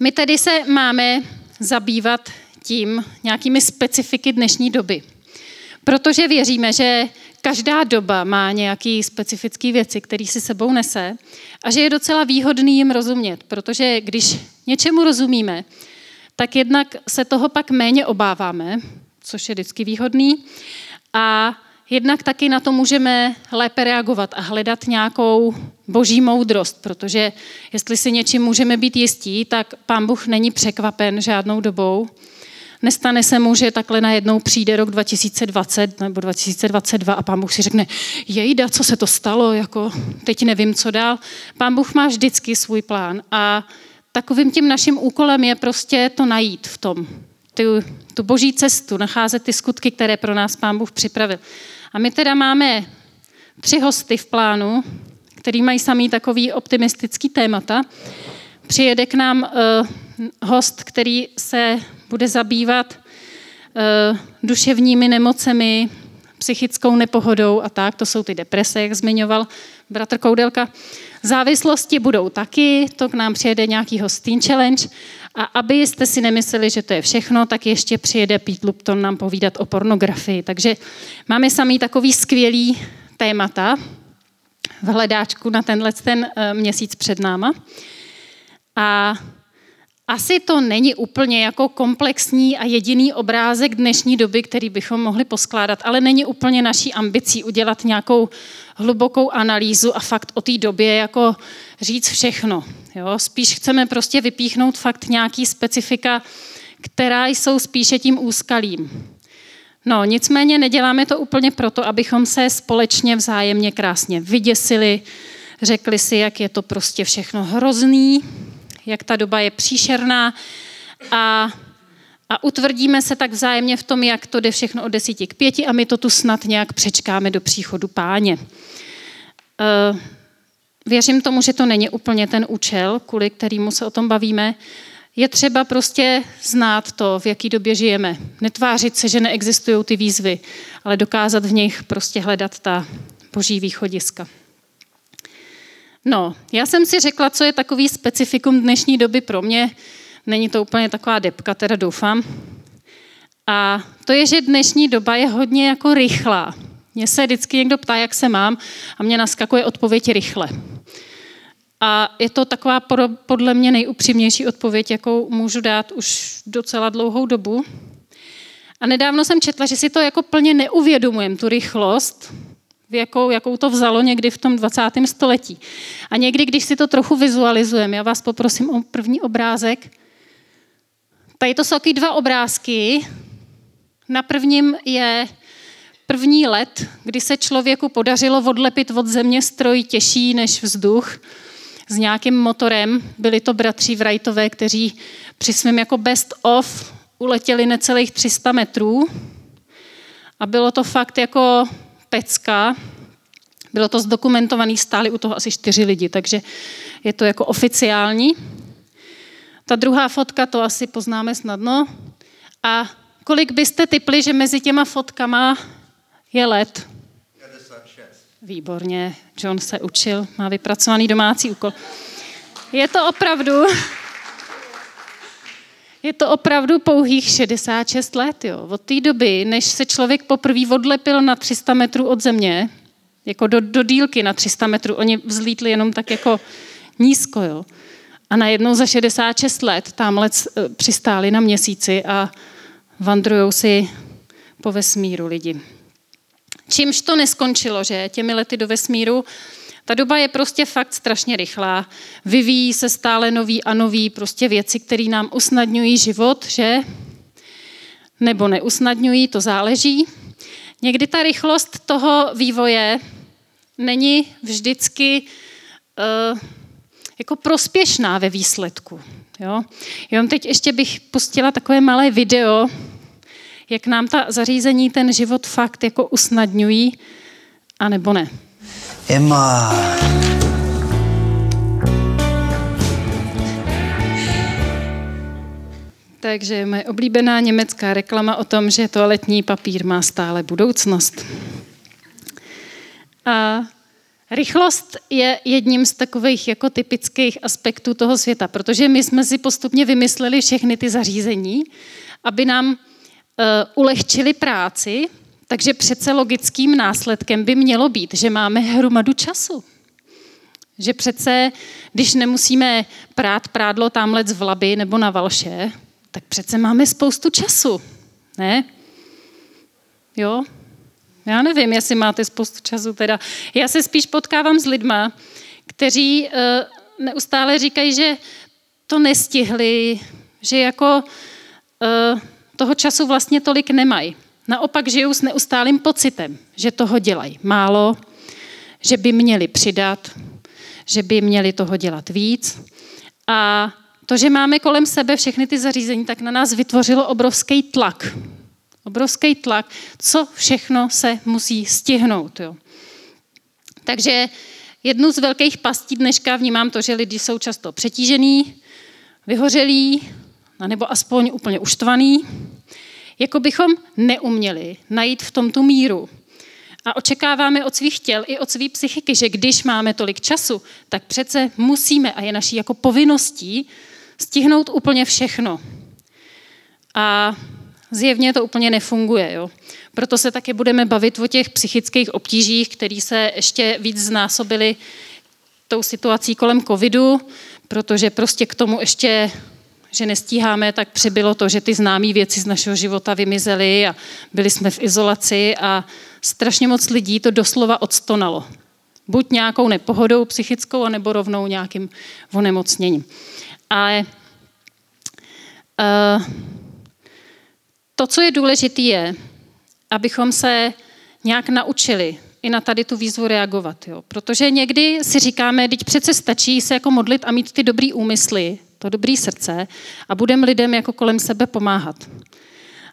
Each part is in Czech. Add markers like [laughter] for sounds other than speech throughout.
My tedy se máme zabývat tím nějakými specifiky dnešní doby. Protože věříme, že každá doba má nějaké specifické věci, které si sebou nese a že je docela výhodný jim rozumět, protože když něčemu rozumíme, tak jednak se toho pak méně obáváme, což je vždycky výhodný, a jednak taky na to můžeme lépe reagovat a hledat nějakou boží moudrost, protože jestli si něčím můžeme být jistí, tak pán Bůh není překvapen žádnou dobou. Nestane se mu, že takhle najednou přijde rok 2020 nebo 2022 a pán Bůh si řekne, jejda, co se to stalo, jako teď nevím, co dál. Pán Bůh má vždycky svůj plán a takovým tím naším úkolem je prostě to najít v tom, tu, tu boží cestu, nacházet ty skutky, které pro nás pán Bůh připravil. A my teda máme tři hosty v plánu, který mají samý takový optimistický témata. Přijede k nám uh, host, který se bude zabývat uh, duševními nemocemi, psychickou nepohodou a tak. To jsou ty deprese, jak zmiňoval bratr Koudelka. Závislosti budou taky, to k nám přijede nějaký hostin challenge. A abyste si nemysleli, že to je všechno, tak ještě přijede Pete Lupton nám povídat o pornografii. Takže máme samý takový skvělý témata v hledáčku na tenhle ten eh, měsíc před náma. A asi to není úplně jako komplexní a jediný obrázek dnešní doby, který bychom mohli poskládat, ale není úplně naší ambicí udělat nějakou hlubokou analýzu a fakt o té době jako říct všechno. Jo? Spíš chceme prostě vypíchnout fakt nějaký specifika, která jsou spíše tím úskalím. No, nicméně neděláme to úplně proto, abychom se společně vzájemně krásně vyděsili, řekli si, jak je to prostě všechno hrozný, jak ta doba je příšerná a, a utvrdíme se tak vzájemně v tom, jak to jde všechno od desíti k pěti a my to tu snad nějak přečkáme do příchodu páně. Uh, věřím tomu, že to není úplně ten účel, kvůli kterému se o tom bavíme. Je třeba prostě znát to, v jaký době žijeme. Netvářit se, že neexistují ty výzvy, ale dokázat v nich prostě hledat ta boží východiska. No, já jsem si řekla, co je takový specifikum dnešní doby pro mě. Není to úplně taková depka, teda doufám. A to je, že dnešní doba je hodně jako rychlá. Mně se vždycky někdo ptá, jak se mám a mě naskakuje odpověď rychle. A je to taková podle mě nejupřímnější odpověď, jakou můžu dát už docela dlouhou dobu. A nedávno jsem četla, že si to jako plně neuvědomujem, tu rychlost, jakou, jakou to vzalo někdy v tom 20. století. A někdy, když si to trochu vizualizujeme, já vás poprosím o první obrázek. Tady to jsou taky dva obrázky. Na prvním je první let, kdy se člověku podařilo odlepit od země stroj těžší než vzduch s nějakým motorem. Byli to bratři Wrightové, kteří při svém jako best of uletěli necelých 300 metrů. A bylo to fakt jako pecka. Bylo to zdokumentovaný, stáli u toho asi čtyři lidi, takže je to jako oficiální. Ta druhá fotka, to asi poznáme snadno. A kolik byste typli, že mezi těma fotkama je let? Výborně, John se učil, má vypracovaný domácí úkol. Je to opravdu, je to opravdu pouhých 66 let. Jo. Od té doby, než se člověk poprvé odlepil na 300 metrů od země, jako do, do dílky na 300 metrů, oni vzlítli jenom tak jako nízko. Jo. A najednou za 66 let tamhle eh, přistáli na měsíci a vandrují si po vesmíru lidi. Čímž to neskončilo, že těmi lety do vesmíru ta doba je prostě fakt strašně rychlá. Vyvíjí se stále nový a nový prostě věci, které nám usnadňují život, že? Nebo neusnadňují, to záleží. Někdy ta rychlost toho vývoje není vždycky uh, jako prospěšná ve výsledku. Jo? Jenom teď ještě bych pustila takové malé video, jak nám ta zařízení ten život fakt jako usnadňují, a nebo ne. Emma. Takže moje oblíbená německá reklama o tom, že toaletní papír má stále budoucnost. A Rychlost je jedním z takových jako typických aspektů toho světa, protože my jsme si postupně vymysleli všechny ty zařízení, aby nám uh, ulehčili práci, takže přece logickým následkem by mělo být, že máme hromadu času. Že přece, když nemusíme prát prádlo tamhle z Vlaby nebo na Valše, tak přece máme spoustu času. Ne? Jo? Já nevím, jestli máte spoustu času teda. Já se spíš potkávám s lidma, kteří uh, neustále říkají, že to nestihli, že jako uh, toho času vlastně tolik nemají. Naopak žijou s neustálým pocitem, že toho dělají málo, že by měli přidat, že by měli toho dělat víc. A to, že máme kolem sebe všechny ty zařízení, tak na nás vytvořilo obrovský tlak. Obrovský tlak, co všechno se musí stihnout. Jo. Takže jednu z velkých pastí dneška vnímám to, že lidi jsou často přetížený, vyhořelí, nebo aspoň úplně uštvaný, jako bychom neuměli najít v tom tu míru. A očekáváme od svých těl i od své psychiky, že když máme tolik času, tak přece musíme a je naší jako povinností stihnout úplně všechno. A zjevně to úplně nefunguje. Jo? Proto se taky budeme bavit o těch psychických obtížích, které se ještě víc znásobily tou situací kolem covidu, protože prostě k tomu ještě že nestíháme, tak přibylo to, že ty známé věci z našeho života vymizely a byli jsme v izolaci a strašně moc lidí to doslova odstonalo. Buď nějakou nepohodou psychickou, anebo rovnou nějakým onemocněním. Ale uh, to, co je důležité, je, abychom se nějak naučili i na tady tu výzvu reagovat. Jo. Protože někdy si říkáme, teď přece stačí se jako modlit a mít ty dobrý úmysly, to dobrý srdce a budeme lidem jako kolem sebe pomáhat.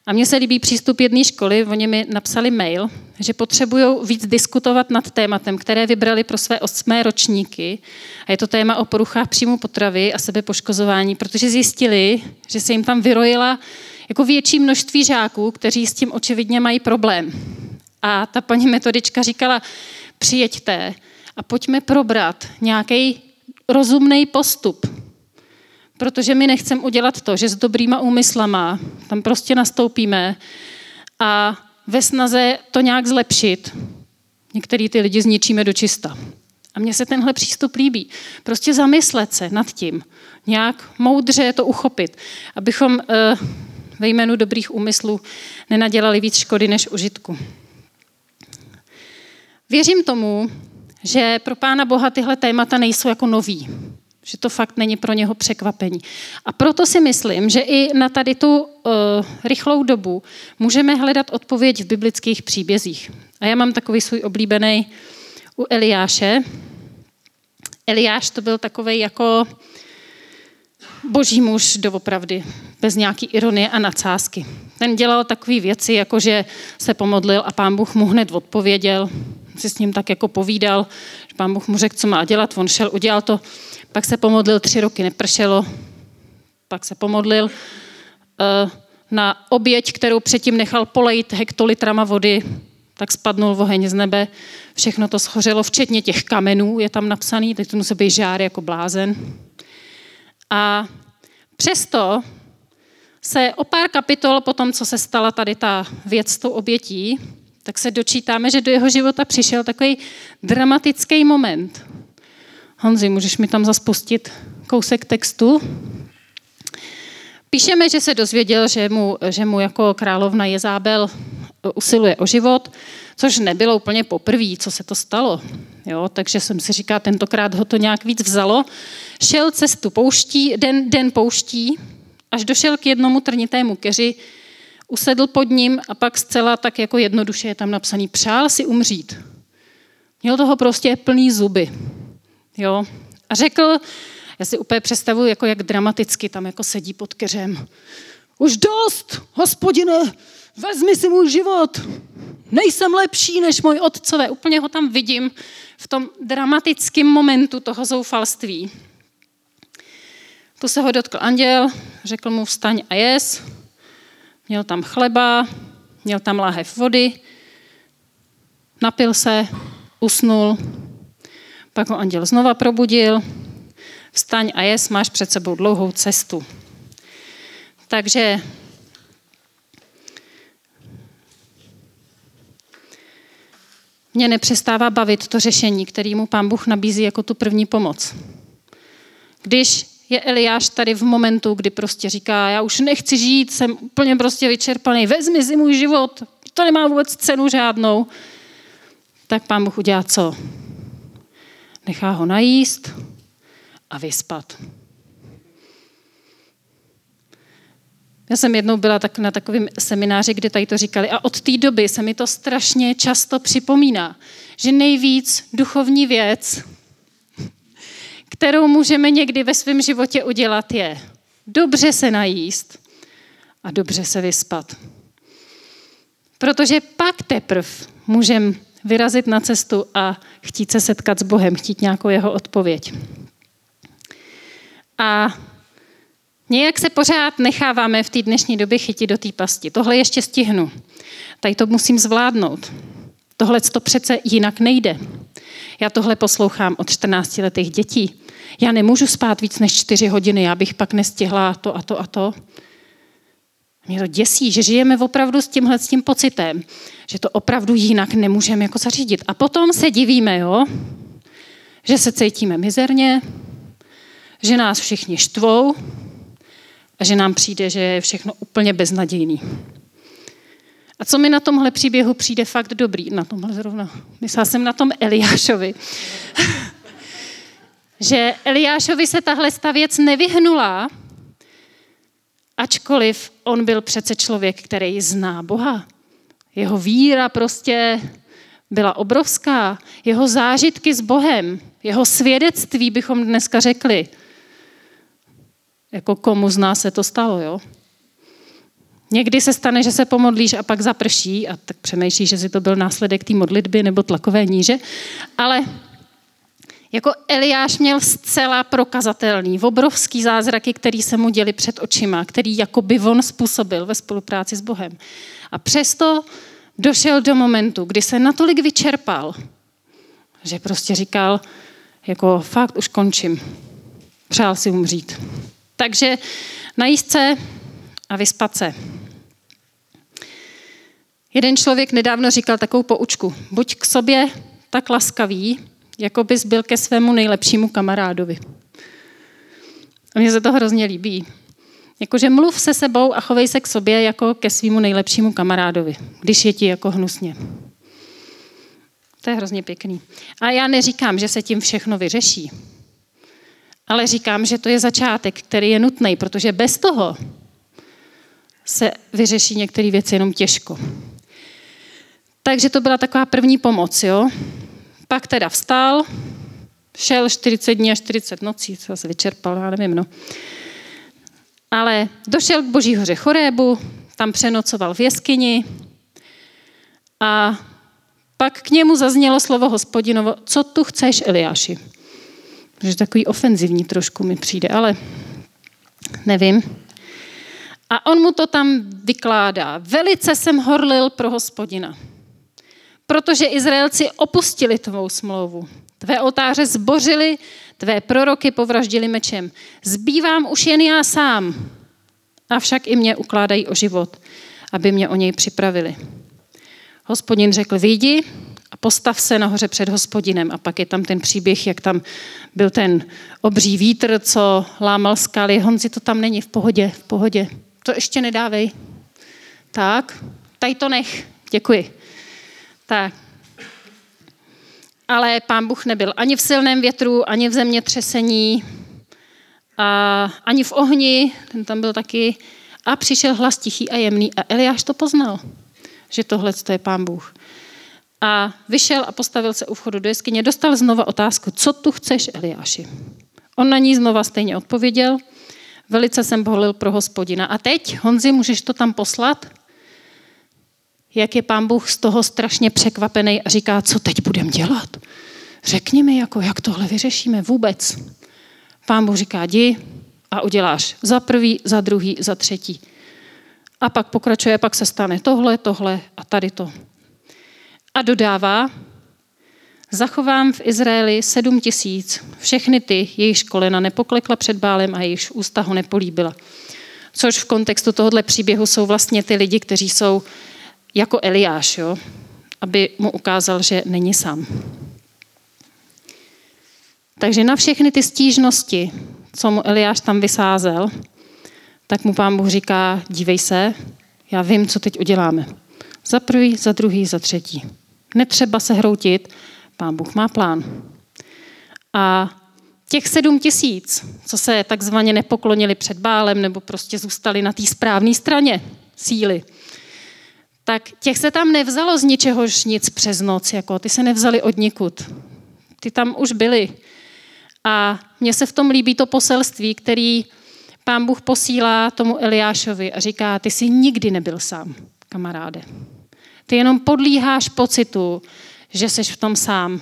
A mně se líbí přístup jedné školy, oni mi napsali mail, že potřebují víc diskutovat nad tématem, které vybrali pro své osmé ročníky. A je to téma o poruchách příjmu potravy a sebepoškozování, protože zjistili, že se jim tam vyrojila jako větší množství žáků, kteří s tím očividně mají problém. A ta paní metodička říkala, přijeďte a pojďme probrat nějaký rozumný postup, protože my nechceme udělat to, že s dobrýma úmyslama tam prostě nastoupíme a ve snaze to nějak zlepšit, některý ty lidi zničíme do čista. A mně se tenhle přístup líbí. Prostě zamyslet se nad tím, nějak moudře to uchopit, abychom eh, ve jménu dobrých úmyslů nenadělali víc škody než užitku. Věřím tomu, že pro Pána Boha tyhle témata nejsou jako nový že to fakt není pro něho překvapení. A proto si myslím, že i na tady tu uh, rychlou dobu můžeme hledat odpověď v biblických příbězích. A já mám takový svůj oblíbený u Eliáše. Eliáš to byl takový jako boží muž doopravdy, bez nějaký ironie a nadsázky. Ten dělal takové věci, jako že se pomodlil a pán Bůh mu hned odpověděl. Si s ním tak jako povídal, že pán Bůh mu řekl, co má dělat, on šel, udělal to. Pak se pomodlil, tři roky nepršelo, pak se pomodlil uh, na oběť, kterou předtím nechal polejit hektolitrama vody, tak spadnul oheň z nebe, všechno to schořelo, včetně těch kamenů, je tam napsaný, teď to musí být žár jako blázen. A přesto se o pár kapitol po tom, co se stala tady ta věc s tou obětí, tak se dočítáme, že do jeho života přišel takový dramatický moment. Honzi, můžeš mi tam zaspustit kousek textu? Píšeme, že se dozvěděl, že mu, že mu jako královna Jezábel usiluje o život, což nebylo úplně poprvé, co se to stalo. Jo, takže jsem si říká, tentokrát ho to nějak víc vzalo. Šel cestu pouští, den, den pouští, až došel k jednomu trnitému keři, usedl pod ním a pak zcela tak jako jednoduše je tam napsaný, přál si umřít. Měl toho prostě plný zuby. Jo? A řekl, já si úplně představuji, jako jak dramaticky tam jako sedí pod keřem. Už dost, hospodine, vezmi si můj život. Nejsem lepší než můj otcové. Úplně ho tam vidím v tom dramatickém momentu toho zoufalství. Tu se ho dotkl anděl, řekl mu vstaň a jes. Měl tam chleba, měl tam láhev vody, napil se, usnul Pak ho anděl znova probudil. Vstaň a jes, máš před sebou dlouhou cestu. Takže mě nepřestává bavit to řešení, který mu pán Bůh nabízí jako tu první pomoc. Když je Eliáš tady v momentu, kdy prostě říká, já už nechci žít, jsem úplně prostě vyčerpaný, vezmi si můj život, to nemá vůbec cenu žádnou, tak pán Bůh udělá co? Nechá ho najíst a vyspat. Já jsem jednou byla tak na takovém semináři, kde tady to říkali a od té doby se mi to strašně často připomíná, že nejvíc duchovní věc, kterou můžeme někdy ve svém životě udělat, je dobře se najíst a dobře se vyspat. Protože pak teprve můžeme vyrazit na cestu a chtít se setkat s Bohem, chtít nějakou jeho odpověď. A nějak se pořád necháváme v té dnešní době chytit do té pasti. Tohle ještě stihnu. Tady to musím zvládnout. Tohle to přece jinak nejde. Já tohle poslouchám od 14 letých dětí. Já nemůžu spát víc než 4 hodiny, já bych pak nestihla to a to a to. Mě to děsí, že žijeme opravdu s tímhle s tím pocitem, že to opravdu jinak nemůžeme jako zařídit. A potom se divíme, jo, že se cítíme mizerně, že nás všichni štvou a že nám přijde, že je všechno úplně beznadějný. A co mi na tomhle příběhu přijde fakt dobrý, na tomhle zrovna, myslela jsem na tom Eliášovi, [laughs] že Eliášovi se tahle věc nevyhnula, ačkoliv on byl přece člověk, který zná Boha. Jeho víra prostě byla obrovská. Jeho zážitky s Bohem, jeho svědectví bychom dneska řekli. Jako komu z nás se to stalo, jo? Někdy se stane, že se pomodlíš a pak zaprší a tak přemýšlíš, že si to byl následek té modlitby nebo tlakové níže, ale jako Eliáš měl zcela prokazatelný, obrovský zázraky, který se mu děli před očima, který jako by on způsobil ve spolupráci s Bohem. A přesto došel do momentu, kdy se natolik vyčerpal, že prostě říkal, jako fakt už končím. Přál si umřít. Takže najíst se a vyspat se. Jeden člověk nedávno říkal takovou poučku. Buď k sobě tak laskavý, jako bys byl ke svému nejlepšímu kamarádovi. A mně se to hrozně líbí. Jakože mluv se sebou a chovej se k sobě jako ke svýmu nejlepšímu kamarádovi, když je ti jako hnusně. To je hrozně pěkný. A já neříkám, že se tím všechno vyřeší, ale říkám, že to je začátek, který je nutný, protože bez toho se vyřeší některé věci jenom těžko. Takže to byla taková první pomoc, jo? Pak teda vstal, šel 40 dní a 40 nocí, co se vyčerpal, já nevím, no. Ale došel k Boží hoře Chorébu, tam přenocoval v jeskyni a pak k němu zaznělo slovo hospodinovo, co tu chceš, Eliáši? Že takový ofenzivní trošku mi přijde, ale nevím. A on mu to tam vykládá. Velice jsem horlil pro hospodina protože Izraelci opustili tvou smlouvu. Tvé oltáře zbořili, tvé proroky povraždili mečem. Zbývám už jen já sám, avšak i mě ukládají o život, aby mě o něj připravili. Hospodin řekl, vyjdi a postav se nahoře před hospodinem. A pak je tam ten příběh, jak tam byl ten obří vítr, co lámal skaly. Honzi, to tam není v pohodě, v pohodě. To ještě nedávej. Tak, tady to nech. Děkuji. Tak. Ale pán Bůh nebyl ani v silném větru, ani v zemětřesení, a ani v ohni, ten tam byl taky. A přišel hlas tichý a jemný a Eliáš to poznal, že tohle je pán Bůh. A vyšel a postavil se u vchodu do jeskyně, dostal znova otázku, co tu chceš, Eliáši? On na ní znova stejně odpověděl, velice jsem bohlil pro hospodina. A teď, Honzi, můžeš to tam poslat? Jak je pán Bůh z toho strašně překvapený a říká, co teď budeme dělat? Řekni mi, jako, jak tohle vyřešíme vůbec. Pán Bůh říká, jdi a uděláš za prvý, za druhý, za třetí. A pak pokračuje, pak se stane tohle, tohle a tady to. A dodává, zachovám v Izraeli sedm tisíc, všechny ty, jejich kolena nepoklekla před bálem a jejich ústa ho nepolíbila. Což v kontextu tohohle příběhu jsou vlastně ty lidi, kteří jsou jako Eliáš, jo? aby mu ukázal, že není sám. Takže na všechny ty stížnosti, co mu Eliáš tam vysázel, tak mu pán Bůh říká, dívej se, já vím, co teď uděláme. Za prvý, za druhý, za třetí. Netřeba se hroutit, pán Bůh má plán. A těch sedm tisíc, co se takzvaně nepoklonili před bálem nebo prostě zůstali na té správné straně síly, tak těch se tam nevzalo z ničehož nic přes noc, jako ty se nevzali od nikud. Ty tam už byli. A mně se v tom líbí to poselství, který pán Bůh posílá tomu Eliášovi a říká, ty jsi nikdy nebyl sám, kamaráde. Ty jenom podlíháš pocitu, že jsi v tom sám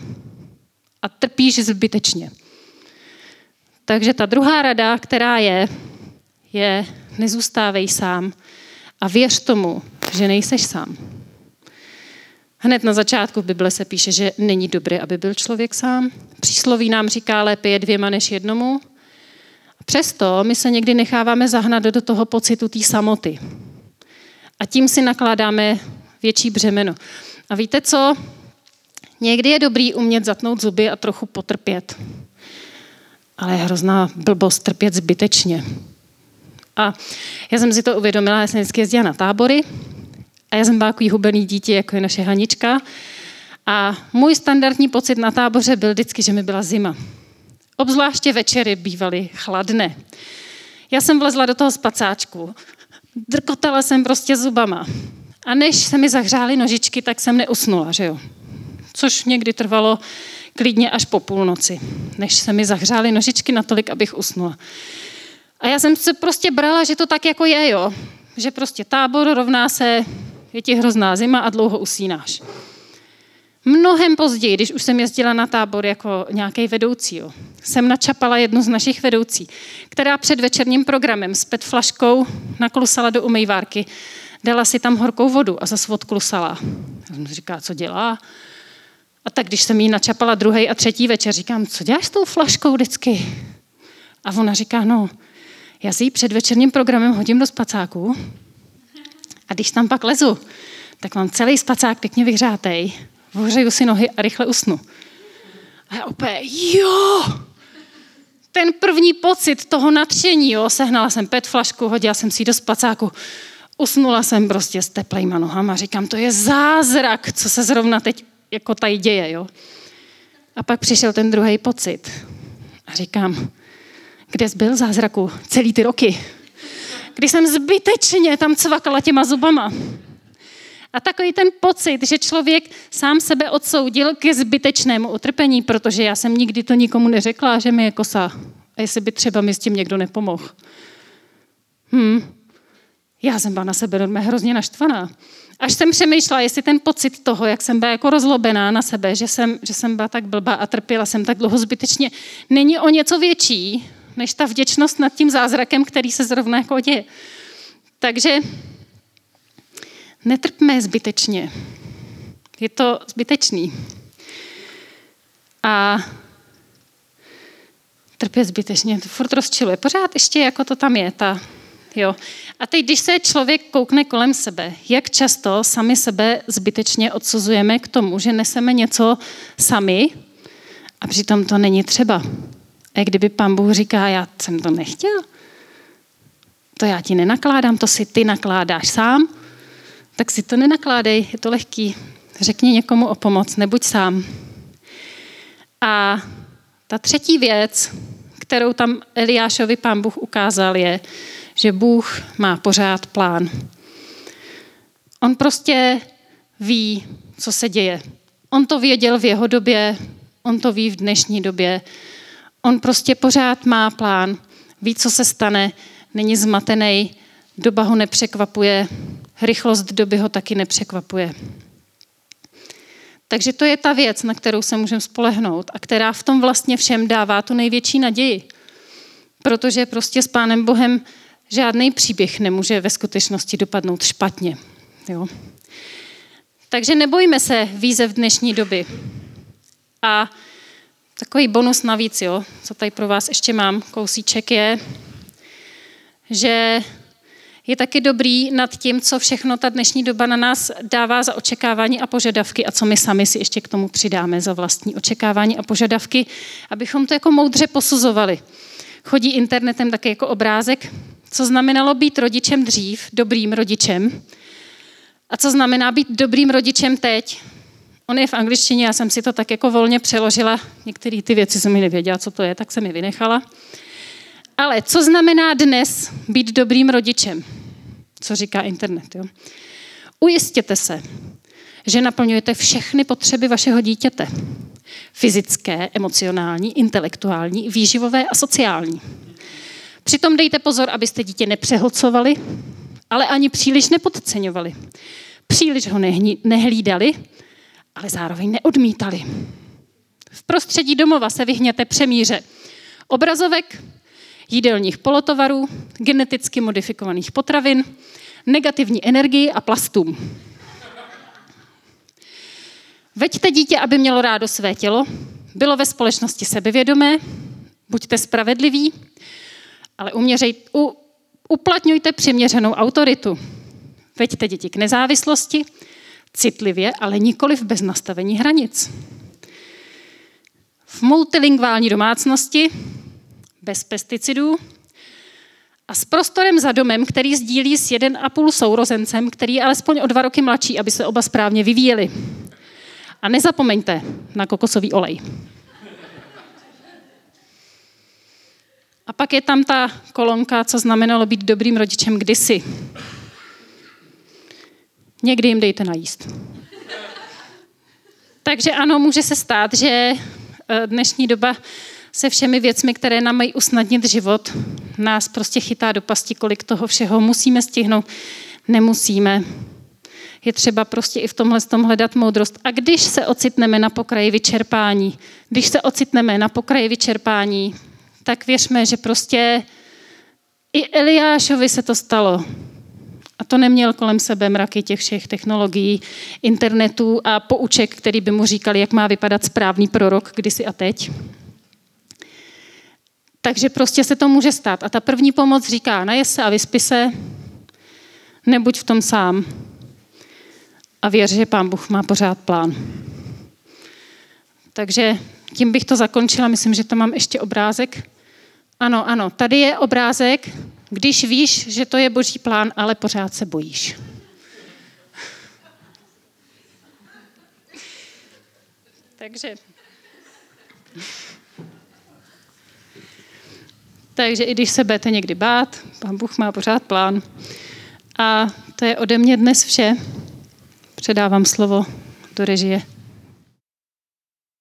a trpíš zbytečně. Takže ta druhá rada, která je, je nezůstávej sám a věř tomu, že nejseš sám. Hned na začátku v Bible se píše, že není dobré, aby byl člověk sám. Přísloví nám říká, lépe je dvěma než jednomu. Přesto my se někdy necháváme zahnat do toho pocitu té samoty. A tím si nakládáme větší břemeno. A víte co? Někdy je dobrý umět zatnout zuby a trochu potrpět. Ale je hrozná blbost trpět zbytečně. A já jsem si to uvědomila, já jsem vždycky jezdila na tábory a já jsem byla takový hubený dítě, jako je naše Hanička. A můj standardní pocit na táboře byl vždycky, že mi byla zima. Obzvláště večery bývaly chladné. Já jsem vlezla do toho spacáčku. Drkotala jsem prostě zubama. A než se mi zahřály nožičky, tak jsem neusnula, že jo. Což někdy trvalo klidně až po půlnoci, než se mi zahřály nožičky natolik, abych usnula. A já jsem se prostě brala, že to tak jako je, jo. Že prostě tábor rovná se, je ti hrozná zima a dlouho usínáš. Mnohem později, když už jsem jezdila na tábor jako nějaký vedoucí, jo, jsem načapala jednu z našich vedoucí, která před večerním programem s pet flaškou naklusala do umývárky, dala si tam horkou vodu a zase odklusala. Říká, co dělá? A tak když jsem jí načapala druhý a třetí večer, říkám, co děláš s tou flaškou vždycky? A ona říká, no, já si ji před večerním programem hodím do spacáku a když tam pak lezu, tak mám celý spacák pěkně vyhřátej, ohřeju si nohy a rychle usnu. A já opět, jo, ten první pocit toho natření, jo, sehnala jsem pet flašku, hodila jsem si ji do spacáku, usnula jsem prostě s teplejma nohama. Říkám, to je zázrak, co se zrovna teď jako tady děje, jo. A pak přišel ten druhý pocit. A říkám, kde jsi byl zázraku celý ty roky? Kdy jsem zbytečně tam cvakala těma zubama. A takový ten pocit, že člověk sám sebe odsoudil ke zbytečnému utrpení, protože já jsem nikdy to nikomu neřekla, že mi je kosa. A jestli by třeba mi s tím někdo nepomohl. Hm. Já jsem byla na sebe normálně hrozně naštvaná. Až jsem přemýšlela, jestli ten pocit toho, jak jsem byla jako rozlobená na sebe, že jsem, že jsem byla tak blbá a trpěla jsem tak dlouho zbytečně, není o něco větší, než ta vděčnost nad tím zázrakem, který se zrovna jako děje. Takže netrpme zbytečně. Je to zbytečný. A trpět zbytečně, to furt rozčiluje. Pořád ještě jako to tam je, ta, jo. A teď, když se člověk koukne kolem sebe, jak často sami sebe zbytečně odsuzujeme k tomu, že neseme něco sami a přitom to není třeba. A kdyby pán Bůh říká, já jsem to nechtěl, to já ti nenakládám, to si ty nakládáš sám, tak si to nenakládej, je to lehký. Řekni někomu o pomoc, nebuď sám. A ta třetí věc, kterou tam Eliášovi pán Bůh ukázal, je, že Bůh má pořád plán. On prostě ví, co se děje. On to věděl v jeho době, on to ví v dnešní době. On prostě pořád má plán, ví, co se stane, není zmatený, doba ho nepřekvapuje, rychlost doby ho taky nepřekvapuje. Takže to je ta věc, na kterou se můžeme spolehnout a která v tom vlastně všem dává tu největší naději. Protože prostě s Pánem Bohem žádný příběh nemůže ve skutečnosti dopadnout špatně. Jo? Takže nebojme se výzev dnešní doby. A takový bonus navíc, jo, co tady pro vás ještě mám, kousíček je, že je taky dobrý nad tím, co všechno ta dnešní doba na nás dává za očekávání a požadavky a co my sami si ještě k tomu přidáme za vlastní očekávání a požadavky, abychom to jako moudře posuzovali. Chodí internetem taky jako obrázek, co znamenalo být rodičem dřív, dobrým rodičem, a co znamená být dobrým rodičem teď. On je v angličtině, já jsem si to tak jako volně přeložila. Některé ty věci jsem mi nevěděla, co to je, tak jsem mi vynechala. Ale co znamená dnes být dobrým rodičem? Co říká internet? Jo? Ujistěte se, že naplňujete všechny potřeby vašeho dítěte. Fyzické, emocionální, intelektuální, výživové a sociální. Přitom dejte pozor, abyste dítě nepřehlcovali, ale ani příliš nepodceňovali. Příliš ho nehlídali, ale zároveň neodmítali. V prostředí domova se vyhněte přemíře obrazovek, jídelních polotovarů, geneticky modifikovaných potravin, negativní energii a plastům. Veďte dítě, aby mělo rádo své tělo, bylo ve společnosti sebevědomé, buďte spravedliví, ale uměřej, u, uplatňujte přiměřenou autoritu. Veďte děti k nezávislosti, citlivě, ale nikoli bez nastavení hranic. V multilingvální domácnosti bez pesticidů a s prostorem za domem, který sdílí s jeden a půl sourozencem, který je alespoň o dva roky mladší, aby se oba správně vyvíjeli. A nezapomeňte na kokosový olej. A pak je tam ta kolonka, co znamenalo být dobrým rodičem kdysi. Někdy jim dejte najíst. Takže ano, může se stát, že eh, dnešní doba se všemi věcmi, které nám mají usnadnit život, nás prostě chytá do pasti, kolik toho všeho musíme stihnout, nemusíme. Je třeba prostě i v tomhle tom hledat moudrost. A když se ocitneme na pokraji vyčerpání, když se ocitneme na pokraji vyčerpání, tak věřme, že prostě i Eliášovi se to stalo. A to neměl kolem sebe mraky těch všech technologií, internetu a pouček, který by mu říkali, jak má vypadat správný prorok kdysi a teď. Takže prostě se to může stát. A ta první pomoc říká, najes se a vyspi se, nebuď v tom sám. A věř, že pán Bůh má pořád plán. Takže tím bych to zakončila. Myslím, že to mám ještě obrázek. Ano, ano, tady je obrázek, když víš, že to je boží plán, ale pořád se bojíš. Takže Takže i když se budete někdy bát, pán Bůh má pořád plán. A to je ode mě dnes vše. Předávám slovo do režie.